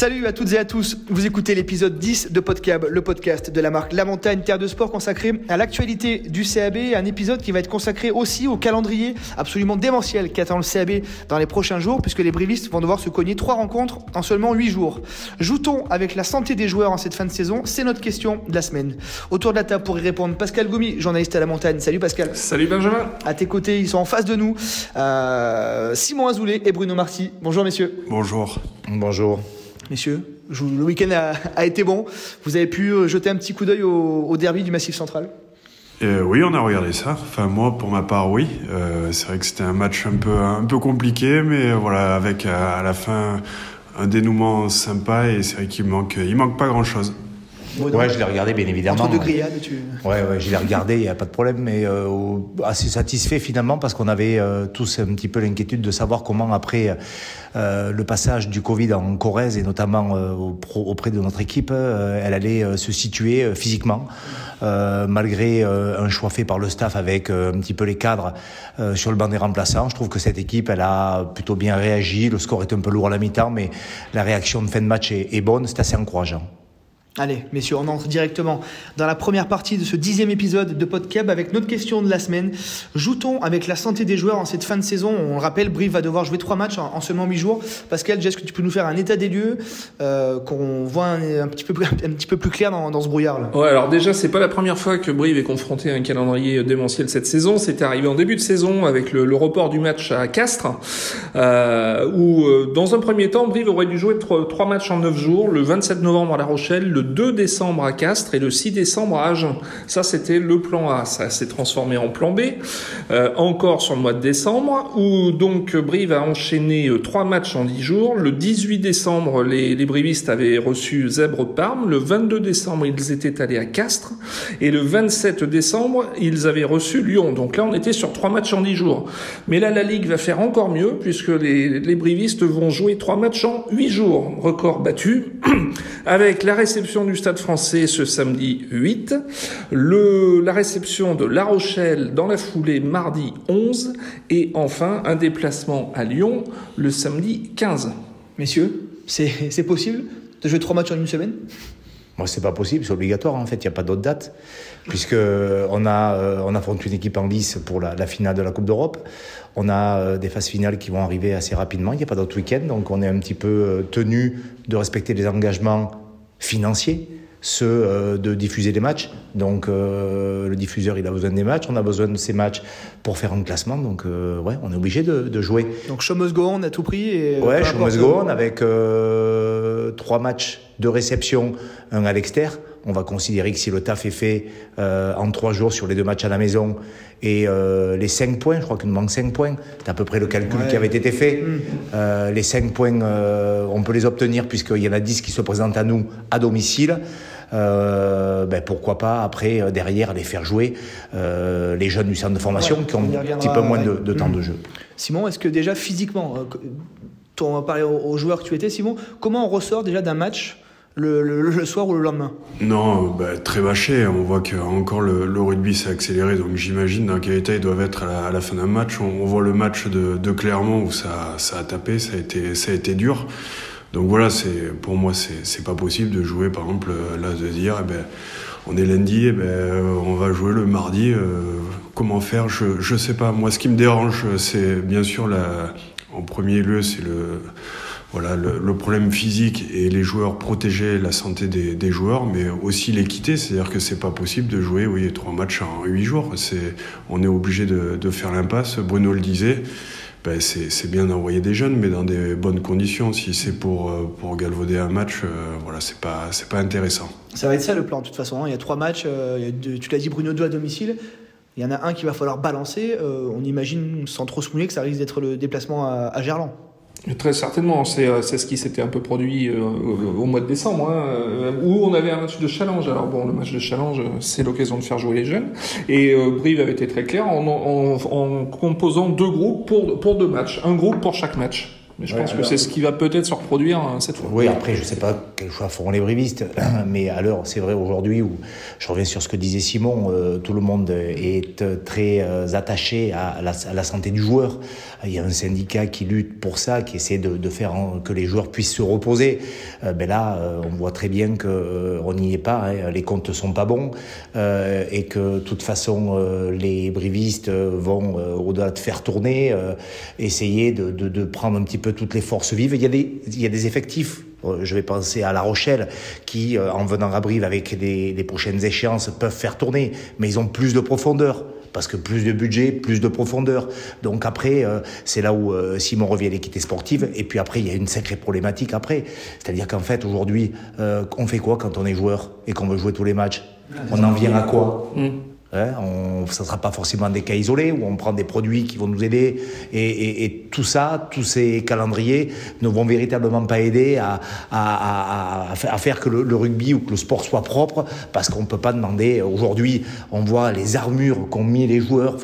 Salut à toutes et à tous. Vous écoutez l'épisode 10 de Podcab, le podcast de la marque La Montagne Terre de Sport consacré à l'actualité du CAB. Un épisode qui va être consacré aussi au calendrier absolument démentiel qu'attend le CAB dans les prochains jours, puisque les brivistes vont devoir se cogner trois rencontres en seulement huit jours. Joue-t-on avec la santé des joueurs en cette fin de saison? C'est notre question de la semaine. Autour de la table pour y répondre, Pascal Goumi, journaliste à La Montagne. Salut Pascal. Salut Benjamin. À tes côtés, ils sont en face de nous. Euh, Simon Azoulay et Bruno Marty. Bonjour messieurs. Bonjour. Bonjour messieurs. Le week-end a, été bon. Vous avez pu euh, jeter un petit coup d'œil au, derby du Massif Central? Euh, Oui, on a regardé ça. Enfin, moi, pour ma part, oui. Euh, c'est vrai que c'était un match un peu, un peu compliqué, mais voilà, avec à, la fin un dénouement sympa et c'est vrai qu'il manque, il manque pas grand-chose. Ouais, je l'ai regardé bien évidemment. Entre deux grillades, tu. Ouais, ouais, je l'ai regardé, il n'y a pas de problème, mais euh, assez satisfait finalement parce qu'on avait euh, tous un petit peu l'inquiétude de savoir comment après euh, le passage du Covid en Corrèze et notamment auprès de notre équipe, elle allait se situer physiquement. malgré un choix fait par le staff avec un petit peu les cadres sur le banc des remplaçants. Je trouve que cette équipe, elle a plutôt bien réagi. Le score est un peu lourd à la mi-temps, mais la réaction de fin de match est, est bonne. C'est assez encourageant. Allez, messieurs, on entre directement dans la première partie de ce dixième épisode de Podcab avec notre question de la semaine. Joue-t-on avec la santé des joueurs en cette fin de saison? On le rappelle, Brive va devoir jouer trois matchs en, seulement huit jours. Pascal, est-ce que tu peux nous faire un état des lieux, euh, qu'on voit un, petit peu, plus clair dans, ce brouillard-là Ouais, alors déjà, c'est pas la première fois que Brive est confronté à un calendrier démentiel cette saison. C'était arrivé en début de saison avec le, report du match à Castres, euh, où euh, dans un premier temps, Brive aurait dû jouer trois matchs en neuf jours, le 27 novembre à La Rochelle, le 2 décembre à Castres et le 6 décembre à Agen. Ça, c'était le plan A. Ça s'est transformé en plan B, euh, encore sur le mois de décembre, où donc Brive a enchaîné euh, trois matchs en 10 jours. Le 18 décembre, les, brivistes avaient reçu Zèbre Parme. Le 22 décembre, ils étaient allés à Castres. Et le 27 décembre, ils avaient reçu Lyon. Donc là, on était sur trois matchs en 10 jours. Mais là, la Ligue va faire encore mieux, puisque les, les brivistes vont jouer trois matchs en 8 jours. Record battu, avec la réception du Stade français ce samedi 8, le, la réception de La Rochelle dans la foulée mardi 11 et enfin un déplacement à Lyon le samedi 15. Messieurs, c'est possible de jouer trois matchs en une semaine? Moi, c'est pas possible, c'est obligatoire en fait. Il n'y a pas d'autre date, puisque on a euh, on affronte une équipe en lice pour la, finale de la Coupe d'Europe. On a euh, des phases finales qui vont arriver assez rapidement. Il n'y a pas d'autre week-end, donc on est un petit peu euh, tenu de respecter les engagements financiers, ceux euh, de diffuser des matchs. Donc euh, le diffuseur, il a besoin des matchs, on a besoin de ces matchs pour faire un classement. Donc euh, ouais, on est obligé de, de, jouer. Donc show must go on à tout prix. Et ouais, show must go on avec trois matchs de réception, un à l'extérieur on va considérer que si le taf est fait euh, en trois jours sur les deux matchs à la maison et euh, les cinq points, je crois qu'il nous manque cinq points, c'est à peu près le calcul qui avait été fait. Euh, les cinq points, on peut les obtenir puisqu'il y en a dix qui se présentent à nous à domicile. Ben pourquoi pas après derrière les faire jouer les jeunes du centre de formation qui ont un petit peu moins de, temps de mm. jeu. Simon, est-ce que déjà physiquement, on va parler aux joueurs que tu étais, Simon, comment on ressort déjà d'un match le, soir ou le lendemain Non, bah, très bâché. On voit que encore le, rugby s'est accéléré, donc j'imagine dans quel état ils doivent être à la, fin d'un match. On, voit le match de, Clermont où ça, a tapé, ça a été, dur. Donc voilà, pour moi c'est pas possible de jouer par exemple là de dire eh ben on est lundi, eh ben, on va jouer le mardi. Euh, comment faire Je je sais pas. Moi, ce qui me dérange, c'est bien sûr en premier lieu, c'est le voilà, le, problème physique et les joueurs protéger la santé des, joueurs, mais aussi l'équité, c'est-à-dire que c'est pas possible de jouer trois matchs en huit jours. On est obligé de, faire l'impasse. Bruno le disait. Ben c'est bien d'envoyer des jeunes, mais dans des bonnes conditions. Si c'est pour, euh, galvauder un match, euh, voilà, c'est pas, pas intéressant. Ça va être ça le plan, de toute façon. Hein. Il y a trois matchs, euh, tu l'as dit, Bruno 2 à domicile. Il y en a un qu'il va falloir balancer. on imagine, sans trop se mouiller, que ça risque d'être le déplacement à Gerland. Très certainement, c'est euh, ce qui s'était un peu produit euh, au mois de décembre, hein, euh, où on avait un match de challenge. Alors bon, le match de challenge, c'est l'occasion de faire jouer les jeunes. Et Brive avait été très clair en, en, en, composant deux groupes pour, pour deux matchs, un groupe pour chaque match. Mais je pense que c'est ce qui va peut-être se reproduire hein, cette fois. Oui, après, je ne sais pas quel choix feront les brivistes, mais à l'heure, c'est vrai aujourd'hui où je reviens sur ce que disait Simon, euh, tout le monde est euh, très euh, attaché à la, à la, santé du joueur. Il y a un syndicat qui lutte pour ça, qui essaie de, de faire que les joueurs puissent se reposer. ben là, on voit très bien que on n'y est pas. Hein, les comptes sont pas bons et que de toute façon, les brivistes vont au-delà de faire tourner, essayer de, de, de prendre un petit peu toutes les forces vives. Il y a des, il y a des effectifs. Euh, je vais penser à La Rochelle, qui, euh, en venant à Brive avec des, des prochaines échéances, peuvent faire tourner, mais ils ont plus de profondeur parce que plus de budget, plus de profondeur. Donc après, euh, c'est là où Simon revient à l'équité sportive. Et puis après, il y a une sacrée problématique après. C'est-à-dire qu'en fait, aujourd'hui, on fait quoi quand on est joueur et qu'on veut jouer tous les matchs? On en vient à quoi? Mmh. Hein, ça ne sera pas forcément des cas isolés où on prend des produits qui vont nous aider et, tout ça, tous ces calendriers ne vont véritablement pas aider à, faire que le, rugby ou que le sport soit propre parce qu'on ne peut pas demander. Aujourd'hui, on voit les armures qu'ont mis les joueurs.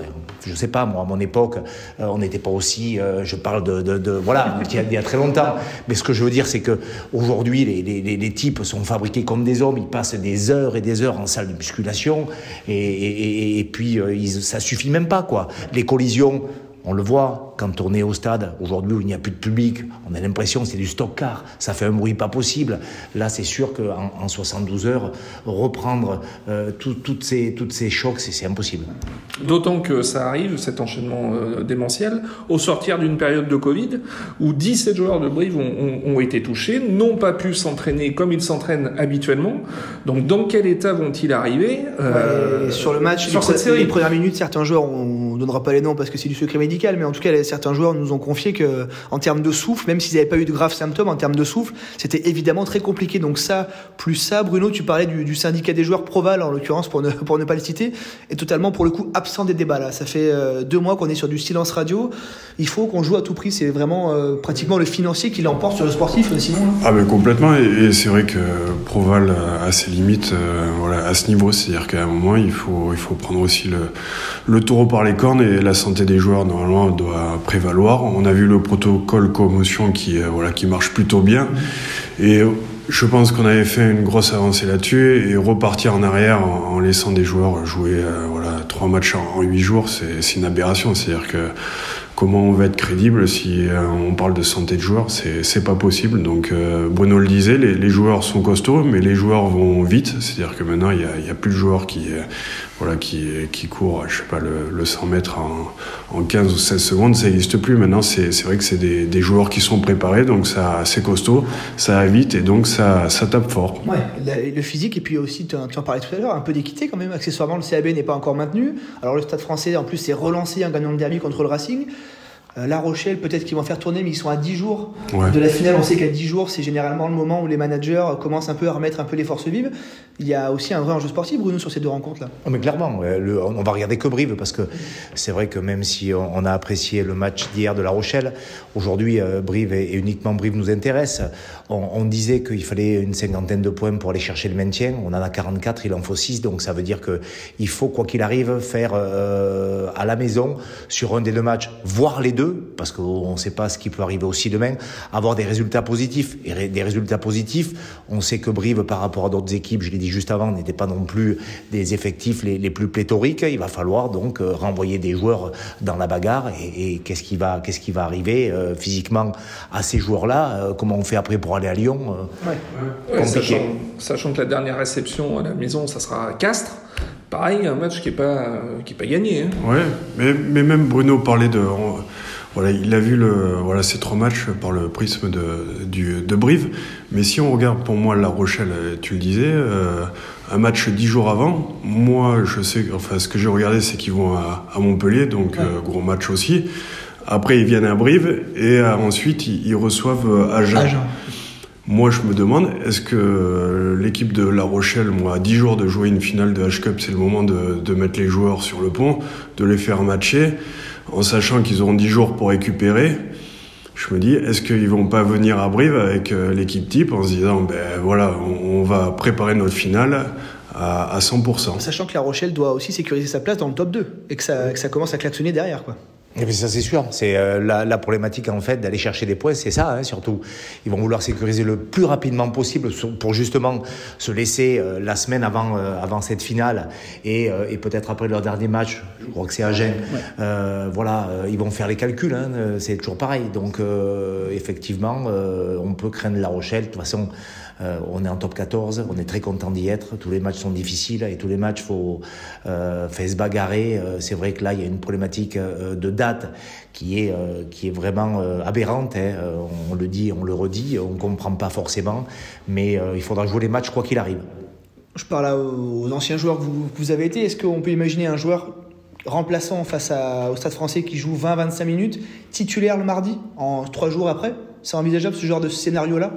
Je sais pas, moi, à mon époque, euh, on n'était pas aussi, euh, je parle de, voilà, il y, a, très longtemps. Mais ce que je veux dire, c'est que aujourd'hui, les, types sont fabriqués comme des hommes. Ils passent des heures et des heures en salle de musculation, et puis euh, ils, ça suffit même pas, quoi. Les collisions, on le voit quand on est au stade, aujourd'hui où il n'y a plus de public, on a l'impression que c'est du stock car, ça fait un bruit pas possible. Là, c'est sûr qu'en en 72 heures, reprendre euh, tout, toutes, ces, toutes ces chocs, c'est impossible. D'autant que ça arrive, cet enchaînement euh, démentiel, au sortir d'une période de Covid, où 17 joueurs de Brive ont, ont, ont été touchés, n'ont pas pu s'entraîner comme ils s'entraînent habituellement. Donc, dans quel état vont-ils arriver? Euh, ouais, Sur le match, sur cette série, les premières minutes, certains joueurs, on ne donnera pas les noms parce que c'est du secret médical, mais en tout cas, certains joueurs nous ont confié que, en termes de souffle, même s'ils n'avaient pas eu de graves symptômes, en termes de souffle, c'était évidemment très compliqué. Donc ça, plus ça, Bruno, tu parlais du, syndicat des joueurs Proval, en l'occurrence, pour ne, pas le citer, est totalement, pour le coup, absent des débats là. Ça fait euh, deux mois qu'on est sur du silence radio. Il faut qu'on joue à tout prix. C'est vraiment euh, pratiquement le financier qui l'emporte sur le sportif, Simon. Ah mais complètement. Et, c'est vrai que Proval a ses limites euh, voilà, à ce niveau. C'est-à-dire qu'à un moment, il faut, prendre aussi le, taureau par les cornes et la santé des joueurs, doit prévaloir. On a vu le protocole commotion qui, euh, voilà, qui marche plutôt bien. Et je pense qu'on avait fait une grosse avancée là-dessus et repartir en arrière en, en laissant des joueurs jouer euh, voilà, trois matchs en huit jours, c'est une aberration. C'est-à-dire que comment on va être crédible si euh, on parle de santé de joueurs C'est pas possible. Donc euh, Bruno le disait, les, joueurs sont costauds, mais les joueurs vont vite. C'est-à-dire que maintenant, il n'y a, plus de joueurs qui, euh, voilà, qui, qui courent, je sais pas, le, le 100 mètres en, en, 15 ou 16 secondes. Ça n'existe plus. Maintenant, c'est vrai que c'est des, des, joueurs qui sont préparés, donc c'est costaud, ça va vite et donc ça, ça tape fort. Ouais, le physique et puis aussi, tu en parlais tout à l'heure, un peu d'équité quand même. Accessoirement, le CAB n'est pas encore maintenu. Alors le Stade français, en plus, s'est relancé en gagnant le derby contre le Racing. Euh, La Rochelle, peut-être qu'ils vont faire tourner, mais ils sont à 10 jours ouais. de la finale. On sait qu'à 10 jours, c'est généralement le moment où les managers commencent un peu à remettre un peu les forces vives. Il y a aussi un vrai enjeu sportif, Bruno, sur ces deux rencontres-là. Oh, mais clairement, le, on va regarder que Brive, parce que c'est vrai que même si on a apprécié le match d'hier de La Rochelle, aujourd'hui, euh, Brive et, uniquement Brive nous intéresse. On, on disait qu'il fallait une cinquantaine de points pour aller chercher le maintien. On en a 44, il en faut 6, donc ça veut dire qu'il faut, quoi qu'il arrive, faire euh, à la maison, sur un des deux matchs, voire les deux, parce qu'on ne sait pas ce qui peut arriver aussi demain, avoir des résultats positifs. Et des résultats positifs, on sait que Brive, par rapport à d'autres équipes, je l'ai dit juste avant, n'était pas non plus des effectifs les, les, plus pléthoriques. Il va falloir donc euh, renvoyer des joueurs dans la bagarre. Et, et qu'est-ce qui va, qu'est-ce qui va arriver euh, physiquement à ces joueurs-là euh, Comment on fait après pour aller à Lyon ouais. Ouais, sachant, sachant, que la dernière réception à la maison, ça sera à Castres. Pareil, un match qui n'est pas, qui est pas gagné. Hein. Ouais, mais, mais même Bruno parlait de. On, voilà, il a vu le, voilà, ces trois matchs par le prisme de, du, de Brive. Mais si on regarde pour moi La Rochelle, tu le disais, euh, un match dix jours avant, moi, je sais, enfin, ce que j'ai regardé, c'est qu'ils vont à, à, Montpellier, donc ouais. euh, gros match aussi. Après, ils viennent à Brive et euh, ensuite, ils, ils reçoivent Agen. Agen. Moi, je me demande, est-ce que l'équipe de La Rochelle, moi, à 10 jours de jouer une finale de H-Cup, c'est le moment de, de, mettre les joueurs sur le pont, de les faire matcher, en sachant qu'ils auront 10 jours pour récupérer je me dis, est-ce qu'ils vont pas venir à Brive avec euh, l'équipe type en se disant, ben voilà, on, va préparer notre finale à, à 100%. Sachant que La Rochelle doit aussi sécuriser sa place dans le top 2 et que ça, que ça commence à klaxonner derrière, quoi. Et ça c'est sûr, c'est euh, la, la, problématique en fait d'aller chercher des points, c'est ça hein, surtout. Ils vont vouloir sécuriser le plus rapidement possible pour justement se laisser euh, la semaine avant, euh, avant cette finale et, et peut-être après leur dernier match, je crois que c'est à Gênes. voilà, ils vont faire les calculs, hein, c'est toujours pareil. Donc effectivement, on peut craindre La Rochelle. De toute façon, euh, on est en top 14, on est très content d'y être. Tous les matchs sont difficiles et tous les matchs, faut, euh, faut se bagarrer. Euh, c'est vrai que là, il y a une problématique de date qui est, qui est vraiment aberrante. Hein. On le dit, on le redit, on comprend pas forcément, mais il faudra jouer les matchs quoi qu'il arrive. Je parle aux anciens joueurs que vous, avez été. Est-ce qu'on peut imaginer un joueur remplaçant face au Stade français qui joue 20-25 minutes, titulaire le mardi, en trois jours après? C'est envisageable ce genre de scénario-là?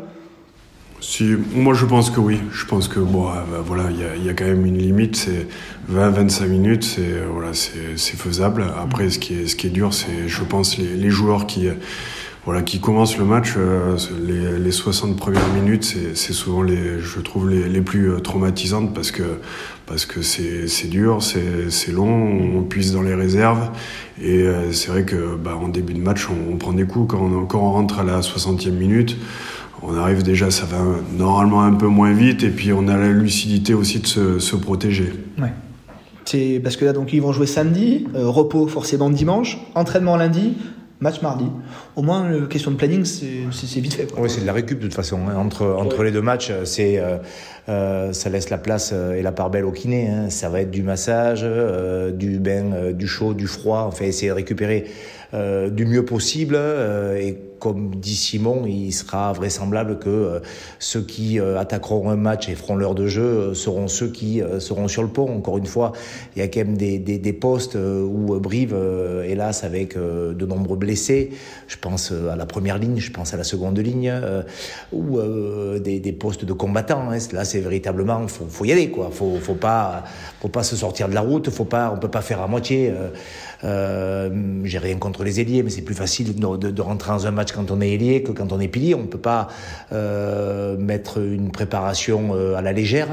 Si, moi je pense que oui. Je pense que bon, euh, bah, voilà, il y, y a, quand même une limite. C'est 20-25 minutes, c'est euh, voilà, c'est faisable. Après, ce qui est ce qui est dur, c'est, je pense, les, les, joueurs qui voilà qui commencent le match. Euh, les, les 60 premières minutes, c'est souvent les, je trouve les, les plus traumatisantes parce que parce que c'est dur, c'est long, on puise dans les réserves et c'est vrai que bah, en début de match, on, on prend des coups quand on, quand on rentre à la 60e minute on arrive déjà, ça va normalement un peu moins vite, et puis on a la lucidité aussi de se, protéger. Ouais. C'est parce que là, donc, ils vont jouer samedi, euh, repos forcément dimanche, entraînement lundi, match mardi. Au moins, la question de planning, c'est vite fait. Oui, c'est de la récup de toute façon. Hein. Entre, entre les deux matchs, c'est euh, euh, ça laisse la place et la part belle au kiné. Hein. Ça va être du massage, du bain, du chaud, du froid. Enfin, essayer de récupérer du mieux possible et comme dit Simon, il sera vraisemblable que euh, ceux qui euh, attaqueront un match et feront l'heure de jeu euh, seront ceux qui seront sur le pont. Encore une fois, il y a quand même des, des, postes où Brive, hélas, avec de nombreux blessés, je pense à la première ligne, je pense à la seconde ligne, ou des, des, postes de combattants. Hein. Là, c'est véritablement, faut, faut y aller, quoi. Faut, faut pas, faut pas se sortir de la route. Faut pas, on peut pas faire à moitié. J'ai rien contre les ailiers, mais c'est plus facile de, de, de, rentrer dans un match quand on est ailier que quand on est pilier. On ne peut pas euh, mettre une préparation euh, à la légère.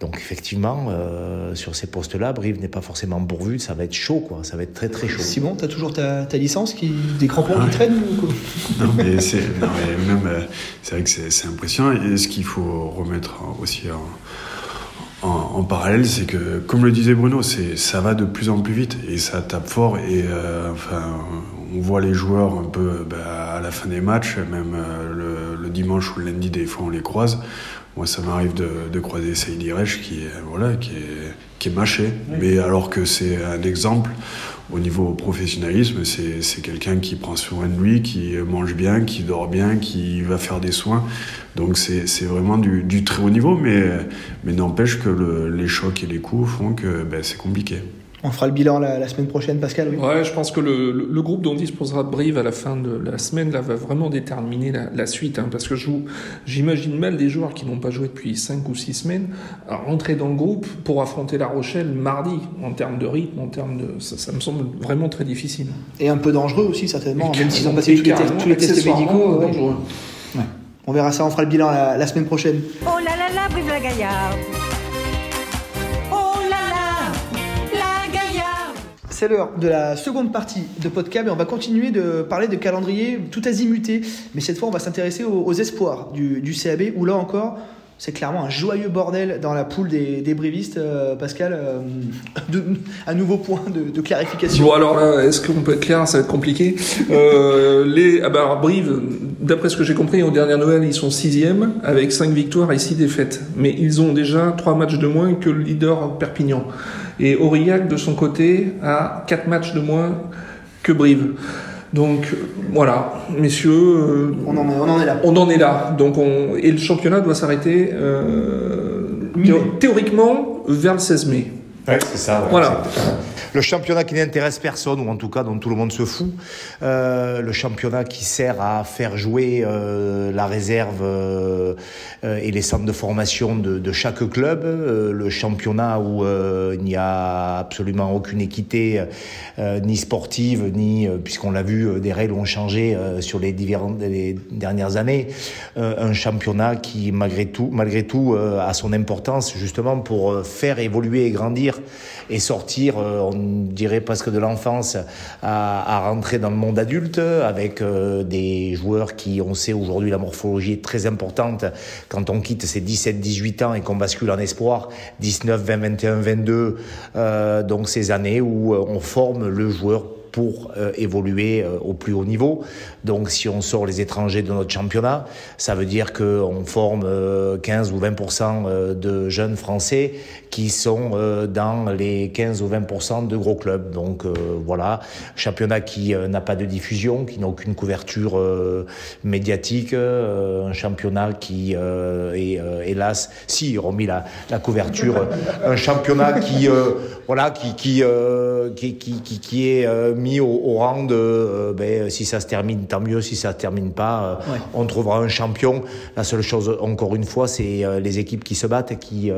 Donc effectivement, euh, sur ces postes-là, Brive n'est pas forcément pourvu, ça va être chaud, quoi. Ça va être très très chaud. Simon, tu as toujours ta, ta, licence, qui, des crampons qui traînent Non mais c'est même euh, c'est vrai que c'est impressionnant. Et ce qu'il faut remettre aussi en, en, en parallèle, c'est que, comme le disait Bruno, c'est ça va de plus en plus vite et ça tape fort. Et euh, enfin, on voit les joueurs un peu bah, à la fin des matchs, même euh, le, le, dimanche ou le lundi, des fois on les croise. Moi, ça m'arrive de, de, croiser Saïd qui est voilà, qui est qui est mâché, mais alors que c'est un exemple au niveau professionnalisme, c'est quelqu'un qui prend soin de lui, qui mange bien, qui dort bien, qui va faire des soins. Donc c'est vraiment du, du, très haut niveau, mais, mais n'empêche que le, les chocs et les coups font que ben, c'est compliqué. On fera le bilan la, la semaine prochaine, Pascal. Oui. Ouais, je pense que le, le, le, groupe dont disposera Brive à la fin de la semaine là, va vraiment déterminer la, la suite. Hein, parce que j'imagine mal des joueurs qui n'ont pas joué depuis 5 ou 6 semaines rentrer dans le groupe pour affronter La Rochelle mardi. En termes de rythme, en termes de. Ça, ça me semble vraiment très difficile. Et un peu dangereux aussi, certainement, même s'ils ont passé tous les, tests, tous les tests médicaux. Dangereux. Ouais. On verra ça, on fera le bilan la, la semaine prochaine. Oh là là là, Brive la Gaillarde c'est l'heure de la seconde partie de podcast et on va continuer de parler de calendrier tout azimuté. Mais cette fois, on va s'intéresser aux, espoirs du, CAB où là encore, c'est clairement un joyeux bordel dans la poule des, des brévistes. Euh, Pascal, euh, un nouveau point de, clarification. Bon, alors là, est-ce qu'on peut être clair? Ça va être compliqué. euh, les, ah bah Brive, d'après ce que j'ai compris, aux dernières Noël, ils sont sixième avec cinq victoires et six défaites. Mais ils ont déjà trois matchs de moins que le leader Perpignan. Et Aurillac, de son côté, a 4 matchs de moins que Brive. Donc voilà, messieurs, euh, on, en est, on, en est, là. On en est là. Donc on, et le championnat doit s'arrêter euh, théoriquement vers le 16 mai. Ouais, c'est ça. Ouais, voilà. Le championnat qui n'intéresse personne, ou en tout cas dont tout le monde se fout. Euh, le championnat qui sert à faire jouer euh, la réserve euh, et les centres de formation de, chaque club. Le championnat où il n'y a absolument aucune équité, ni sportive, ni, puisqu'on l'a vu, des règles ont changé sur les, les dernières années. un championnat qui, malgré tout, malgré tout a son importance justement pour faire évoluer et grandir et sortir, on dirait presque de l'enfance, à, rentrer dans le monde adulte avec des joueurs qui, on sait aujourd'hui, la morphologie est très importante. Quand on quitte ses 17-18 ans et qu'on bascule en espoir, 19, 20, 21, 22, donc ces années où on forme le joueur pour euh, évoluer euh, au plus haut niveau. Donc si on sort les étrangers de notre championnat, ça veut dire qu'on forme 15 euh, ou 20% de jeunes Français qui sont dans les 15 ou 20% de gros clubs. Donc voilà, championnat qui n'a pas de diffusion, qui n'a aucune couverture médiatique, un championnat qui est hélas, si remis la, la couverture, un championnat qui voilà qui qui, qui, qui, qui est mis au, rang de euh, ben, si ça se termine, tant mieux, si ça se termine pas, euh, on trouvera un champion. La seule chose, encore une fois, c'est euh, les équipes qui se battent, qui,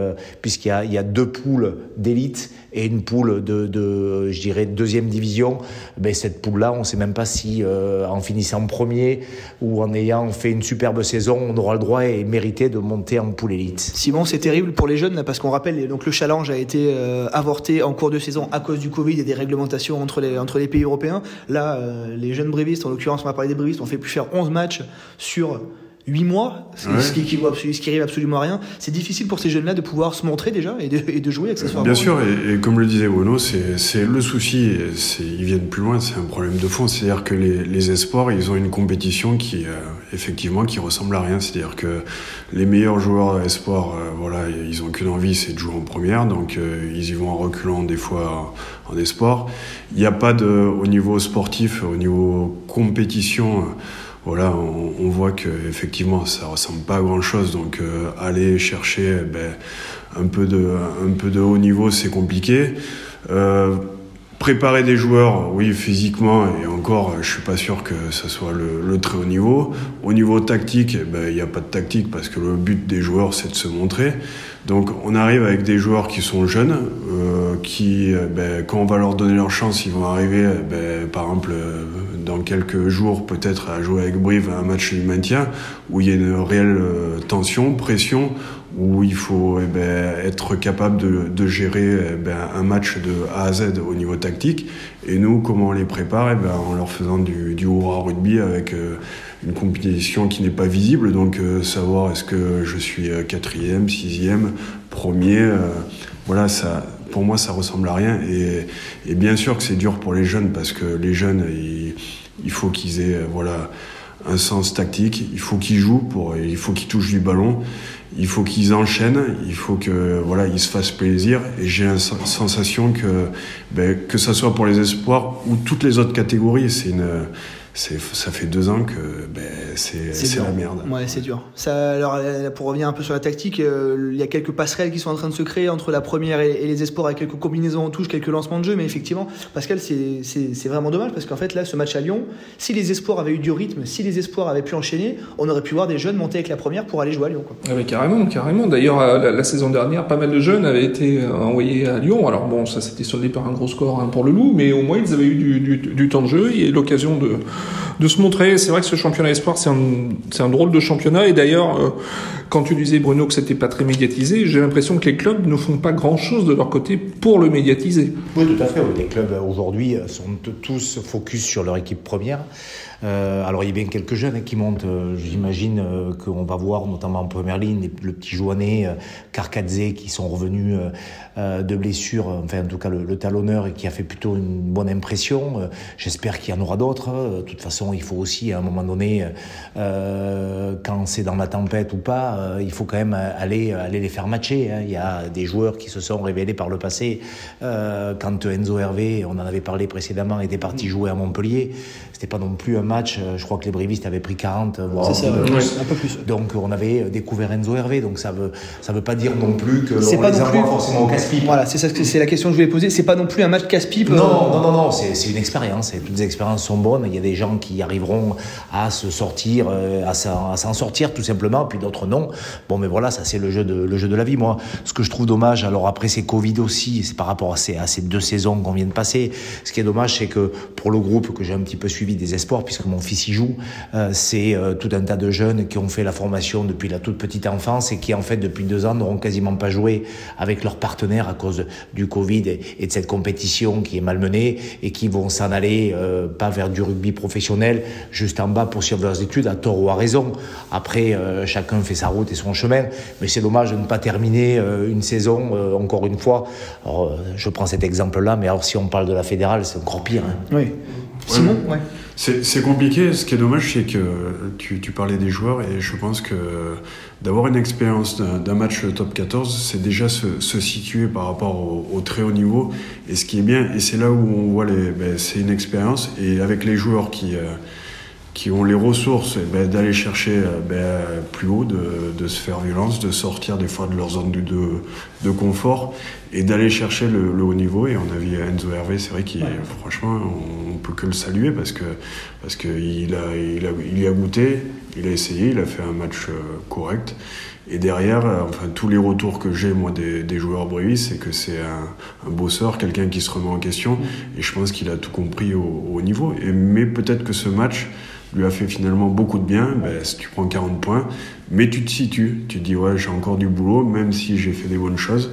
puisqu'il y a, il y a deux poules d'élite et une poule de, de je dirais, deuxième division, ben, cette poule-là, on ne sait même pas si en finissant premier ou en ayant fait une superbe saison, on aura le droit et mérité de monter en poule élite. Simon, c'est terrible pour les jeunes, parce qu'on rappelle, donc le challenge a été avorté en cours de saison à cause du Covid et des réglementations entre les, entre les pays européens. Là, euh, les jeunes brévistes, en l'occurrence, on va parler des brévistes, ont fait plus faire 11 matchs sur 8 mois, ce, qui équivaut, ce qui arrive absolument à rien. C'est difficile pour ces jeunes-là de pouvoir se montrer déjà et de, jouer accessoirement. Bien sûr, et, comme le disait Bruno, c'est le souci, ils viennent plus loin, c'est un problème de fond. C'est-à-dire que les, les, espoirs, ils ont une compétition qui, euh, effectivement, qui ressemble à rien. C'est-à-dire que les meilleurs joueurs espoirs, euh, voilà, ils ont qu'une envie, c'est de jouer en première, donc euh, ils y vont en reculant des fois en espoir. Il n'y a pas de, au niveau sportif, au niveau compétition, voilà, on, voit que effectivement ça ressemble pas à grand chose. Donc euh, aller chercher eh ben, un peu de haut niveau, c'est compliqué. Euh, préparer des joueurs, oui, physiquement, et encore, je suis pas sûr que ce soit le, très haut niveau. Au niveau tactique, eh ben, il n'y a pas de tactique parce que le but des joueurs, c'est de se montrer. Donc on arrive avec des joueurs qui sont jeunes, euh, qui, eh ben, quand on va leur donner leur chance, ils vont arriver, par exemple, dans quelques jours peut-être à jouer avec Brive un match du maintien où il y a une réelle euh, tension, pression, où il faut eh ben, être capable de, gérer eh ben, un match de A à Z au niveau tactique. Et nous, comment on les prépare? Eh ben, En leur faisant du, du rugby avec euh, une compétition qui n'est pas visible. Donc euh, savoir est-ce que je suis quatrième, sixième, premier, voilà, ça, pour moi, ça ressemble à rien. Et, bien sûr que c'est dur pour les jeunes parce que les jeunes, il faut qu'ils aient voilà, un sens tactique, il faut qu'ils jouent, il faut qu'ils touchent du ballon, il faut qu'ils enchaînent, il faut que voilà, se fassent plaisir. Et j'ai la sensation que, ben, que ce soit pour les espoirs ou toutes les autres catégories, c'est une ça fait deux ans que ben, c'est la merde. Ouais, c'est dur. Ça, alors, euh, pour revenir un peu sur la tactique, euh, il y a quelques passerelles qui sont en train de se créer entre la première et, les espoirs, avec quelques combinaisons en touche, quelques lancements de jeu. Mais effectivement, Pascal, c'est vraiment dommage parce qu'en fait, là, ce match à Lyon, si les espoirs avaient eu du rythme, si les espoirs avaient pu enchaîner, on aurait pu voir des jeunes monter avec la première pour aller jouer à Lyon. Quoi. Ah carrément, carrément. D'ailleurs, euh, la, saison dernière, pas mal de jeunes avaient été envoyés à Lyon. Alors bon, ça s'était soldé par un gros score hein, pour le Loup, mais au moins ils avaient eu du, du, du temps de jeu et l'occasion de de se montrer. C'est vrai que ce championnat espoir, c'est un, un drôle de championnat. Et d'ailleurs, euh, quand tu disais Bruno que c'était pas très médiatisé, j'ai l'impression que les clubs ne font pas grand chose de leur côté pour le médiatiser. Oui, tout à fait. Les clubs aujourd'hui sont tous focus sur leur équipe première. Euh, alors il y a bien quelques jeunes hein, qui montent. Euh, j'imagine euh, qu'on va voir notamment en première ligne le petit Joannet, Carcadze qui sont revenus de blessures, enfin en tout cas le, talonneur et qui a fait plutôt une bonne impression. J'espère qu'il y en aura d'autres. Hein. De toute façon, il faut aussi à un moment donné, quand c'est dans la tempête ou pas, il faut quand même aller, aller les faire matcher. Hein. Il y a des joueurs qui se sont révélés par le passé. quand Enzo Hervé, on en avait parlé précédemment, était parti jouer à Montpellier, c'était pas non plus un match, euh, je crois que les brévistes avaient pris 40, voire un, peu plus. un, peu plus. Donc on avait découvert Enzo Hervé, donc ça veut, ça veut pas dire non plus que c'est pas non plus forcément au casse-pipe. Voilà, c'est ça, c'est la question que je voulais poser. C'est pas non plus un match casse-pipe. Non, euh, non, non, non, c'est une expérience. Et toutes les expériences sont bonnes. Il y a des gens qui arriveront à se sortir, euh, à s'en sortir tout simplement, puis d'autres non. Bon, mais voilà, ça c'est le jeu de le jeu de la vie. Moi, ce que je trouve dommage, alors après c'est Covid aussi, c'est par rapport à ces, à ces deux saisons qu'on vient de passer. Ce qui est dommage, c'est que pour le groupe que j'ai un petit peu suivi des espoirs, puisque mon fils y joue, euh, c'est euh, tout un tas de jeunes qui ont fait la formation depuis la toute petite enfance et qui en fait depuis deux ans n'auront quasiment pas joué avec leurs partenaires à cause du Covid et, de cette compétition qui est malmenée et qui vont s'en aller euh, pas vers du rugby professionnel, juste en bas pour suivre leurs études, à tort ou à raison. Après, chacun fait sa route et son chemin, mais c'est dommage de ne pas terminer une saison, encore une fois. Je prends cet exemple-là, mais alors si on parle de la fédérale, c'est encore pire. Hein. Oui. Simon, ouais. C'est compliqué. Ce qui est dommage, c'est que tu, tu, parlais des joueurs et je pense que d'avoir une expérience d'un match top 14, c'est déjà se, se, situer par rapport au, très haut niveau. Et ce qui est bien, et c'est là où on voit les, ben, c'est une expérience. Et avec les joueurs qui, euh, qui ont les ressources eh ben, d'aller chercher euh, ben, plus haut, de, de, se faire violence, de sortir des fois de leur zone de, de, confort et d'aller chercher le, le, haut niveau. Et on a vu Enzo Hervé, c'est vrai qu'il, franchement, on, peut que le saluer parce que parce qu'il a, il a, il y a goûté, il a essayé, il a fait un match euh, correct. Et derrière, euh, enfin, tous les retours que j'ai, moi, des, des joueurs Brévis, c'est que c'est un, un, bosseur, quelqu'un qui se remet en question. Et je pense qu'il a tout compris au, au niveau. Et, mais peut-être que ce match, lui a fait finalement beaucoup de bien. Ben, si tu prends 40 points, mais tu te situes, tu te dis ouais j'ai encore du boulot, même si j'ai fait des bonnes choses.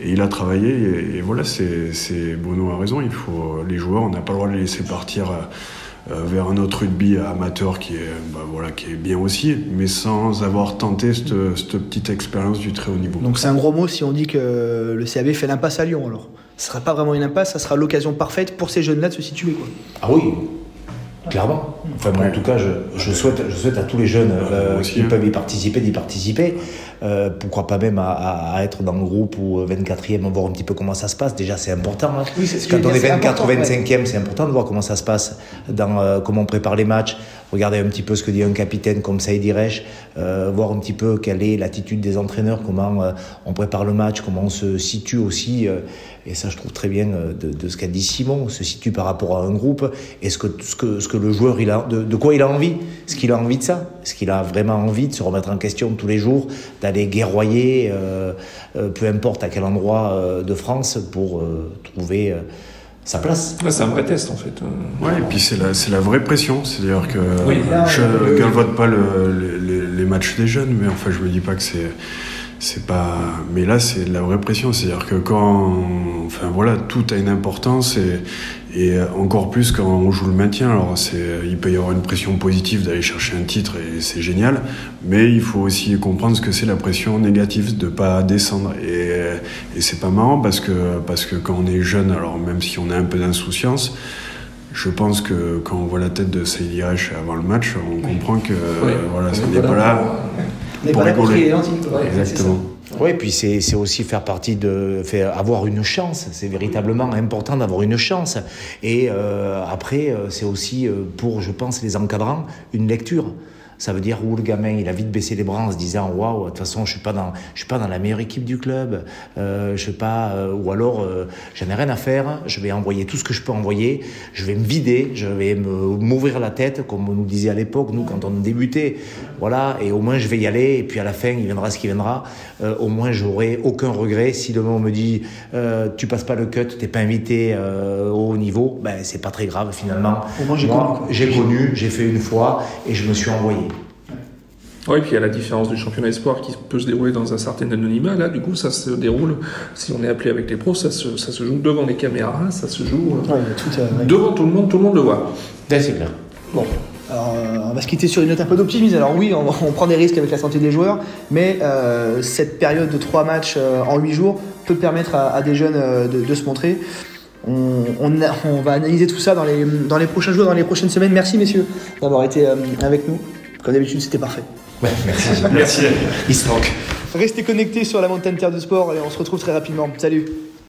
Et il a travaillé et, voilà, c'est Bono a raison. Il faut les joueurs, on n'a pas le droit de les laisser partir euh, vers un autre rugby amateur qui est bah, voilà qui est bien aussi, mais sans avoir tenté cette, cette petite expérience du très haut niveau. Donc c'est un gros mot si on dit que le CAB fait l'impasse à Lyon alors. Ce sera pas vraiment une impasse, ça sera l'occasion parfaite pour ces jeunes-là de se situer quoi. Ah oui, Clairement. Enfin, en tout cas, je, je, souhaite, je souhaite à tous les jeunes euh, qui hein. peuvent y participer d'y participer. Euh, pourquoi pas même à, à, être dans le groupe ou 24e, voir un petit peu comment ça se passe. Déjà, c'est important. Hein. Oui, Quand on est 24 ou 25e, c'est important de voir comment ça se passe, dans, euh, comment on prépare les matchs. Regarder un petit peu ce que dit un capitaine comme Saïd Reich, euh, voir un petit peu quelle est l'attitude des entraîneurs, comment euh, on prépare le match, comment on se situe aussi. et ça, je trouve très bien de, de ce qu'a dit Simon, on se situe par rapport à un groupe. Et ce que, ce que, ce que le joueur, il a, de, de quoi il a envie Est-ce qu'il a envie de ça Est-ce qu'il a vraiment envie de se remettre en question tous les jours, d'aller guerroyer, euh, euh, peu importe à quel endroit euh, de France, pour trouver sa place. c'est un vrai test en fait. Ouais, et puis c'est la, c'est la vraie pression. C'est-à-dire que je ne galvaude pas le, les, matchs des jeunes, mais enfin je me dis pas que c'est. C'est pas. Mais là, c'est de la vraie pression. C'est-à-dire que quand. Enfin voilà, tout a une importance et, et encore plus quand on joue le maintien, alors il peut y avoir une pression positive d'aller chercher un titre et c'est génial, mais il faut aussi comprendre ce que c'est la pression négative de pas descendre. Et, et c'est pas marrant parce que, parce que quand on est jeune, alors même si on a un peu d'insouciance, je pense que quand on voit la tête de Saïd avant le match, on comprend que voilà, ça n'est pas là pour rigoler. Exactement. Oui, puis c'est aussi faire partie de faire, avoir une chance. C'est véritablement important d'avoir une chance. Et euh, après, euh, c'est aussi euh, pour, je pense, les encadrants, une lecture ça veut dire où le gamin il a vite baissé les bras en se disant waouh de toute façon je suis pas dans je suis pas dans la meilleure équipe du club. Euh, je sais pas euh, ou alors euh, j'en ai rien à faire je vais envoyer tout ce que je peux envoyer je vais me vider je vais me m'ouvrir la tête comme on nous disait à l'époque nous quand on débutait. Voilà et au moins je vais y aller et puis à la fin il viendra ce qui viendra. Euh, au moins j'aurai aucun regret. Si demain on me dit tu passes pas le cut t'es pas invité au haut niveau ben c'est pas très grave finalement. J'ai connu j'ai fait une fois et je me suis envoyé oui, puis il y a la différence du championnat espoir qui peut se dérouler dans un certain anonymat. Là, du coup, ça se déroule, si on est appelé avec les pros, ça se, ça se joue devant les caméras, ça se joue euh, tout, euh, devant tout le monde, tout le monde le voit. c'est clair. Bon. Alors, euh, on va se quitter sur une note un peu d'optimisme. Alors oui, on, on, prend des risques avec la santé des joueurs, mais cette période de trois matchs en huit jours peut permettre à, des jeunes de, de, se montrer. On, on, on, va analyser tout ça dans les, dans les prochains jours, dans les prochaines semaines. Merci messieurs d'avoir été avec nous. Comme d'habitude, c'était parfait. Ouais, merci. merci. Il se manque. Restez connectés sur la montagne Terre de Sport et on se retrouve très rapidement. Salut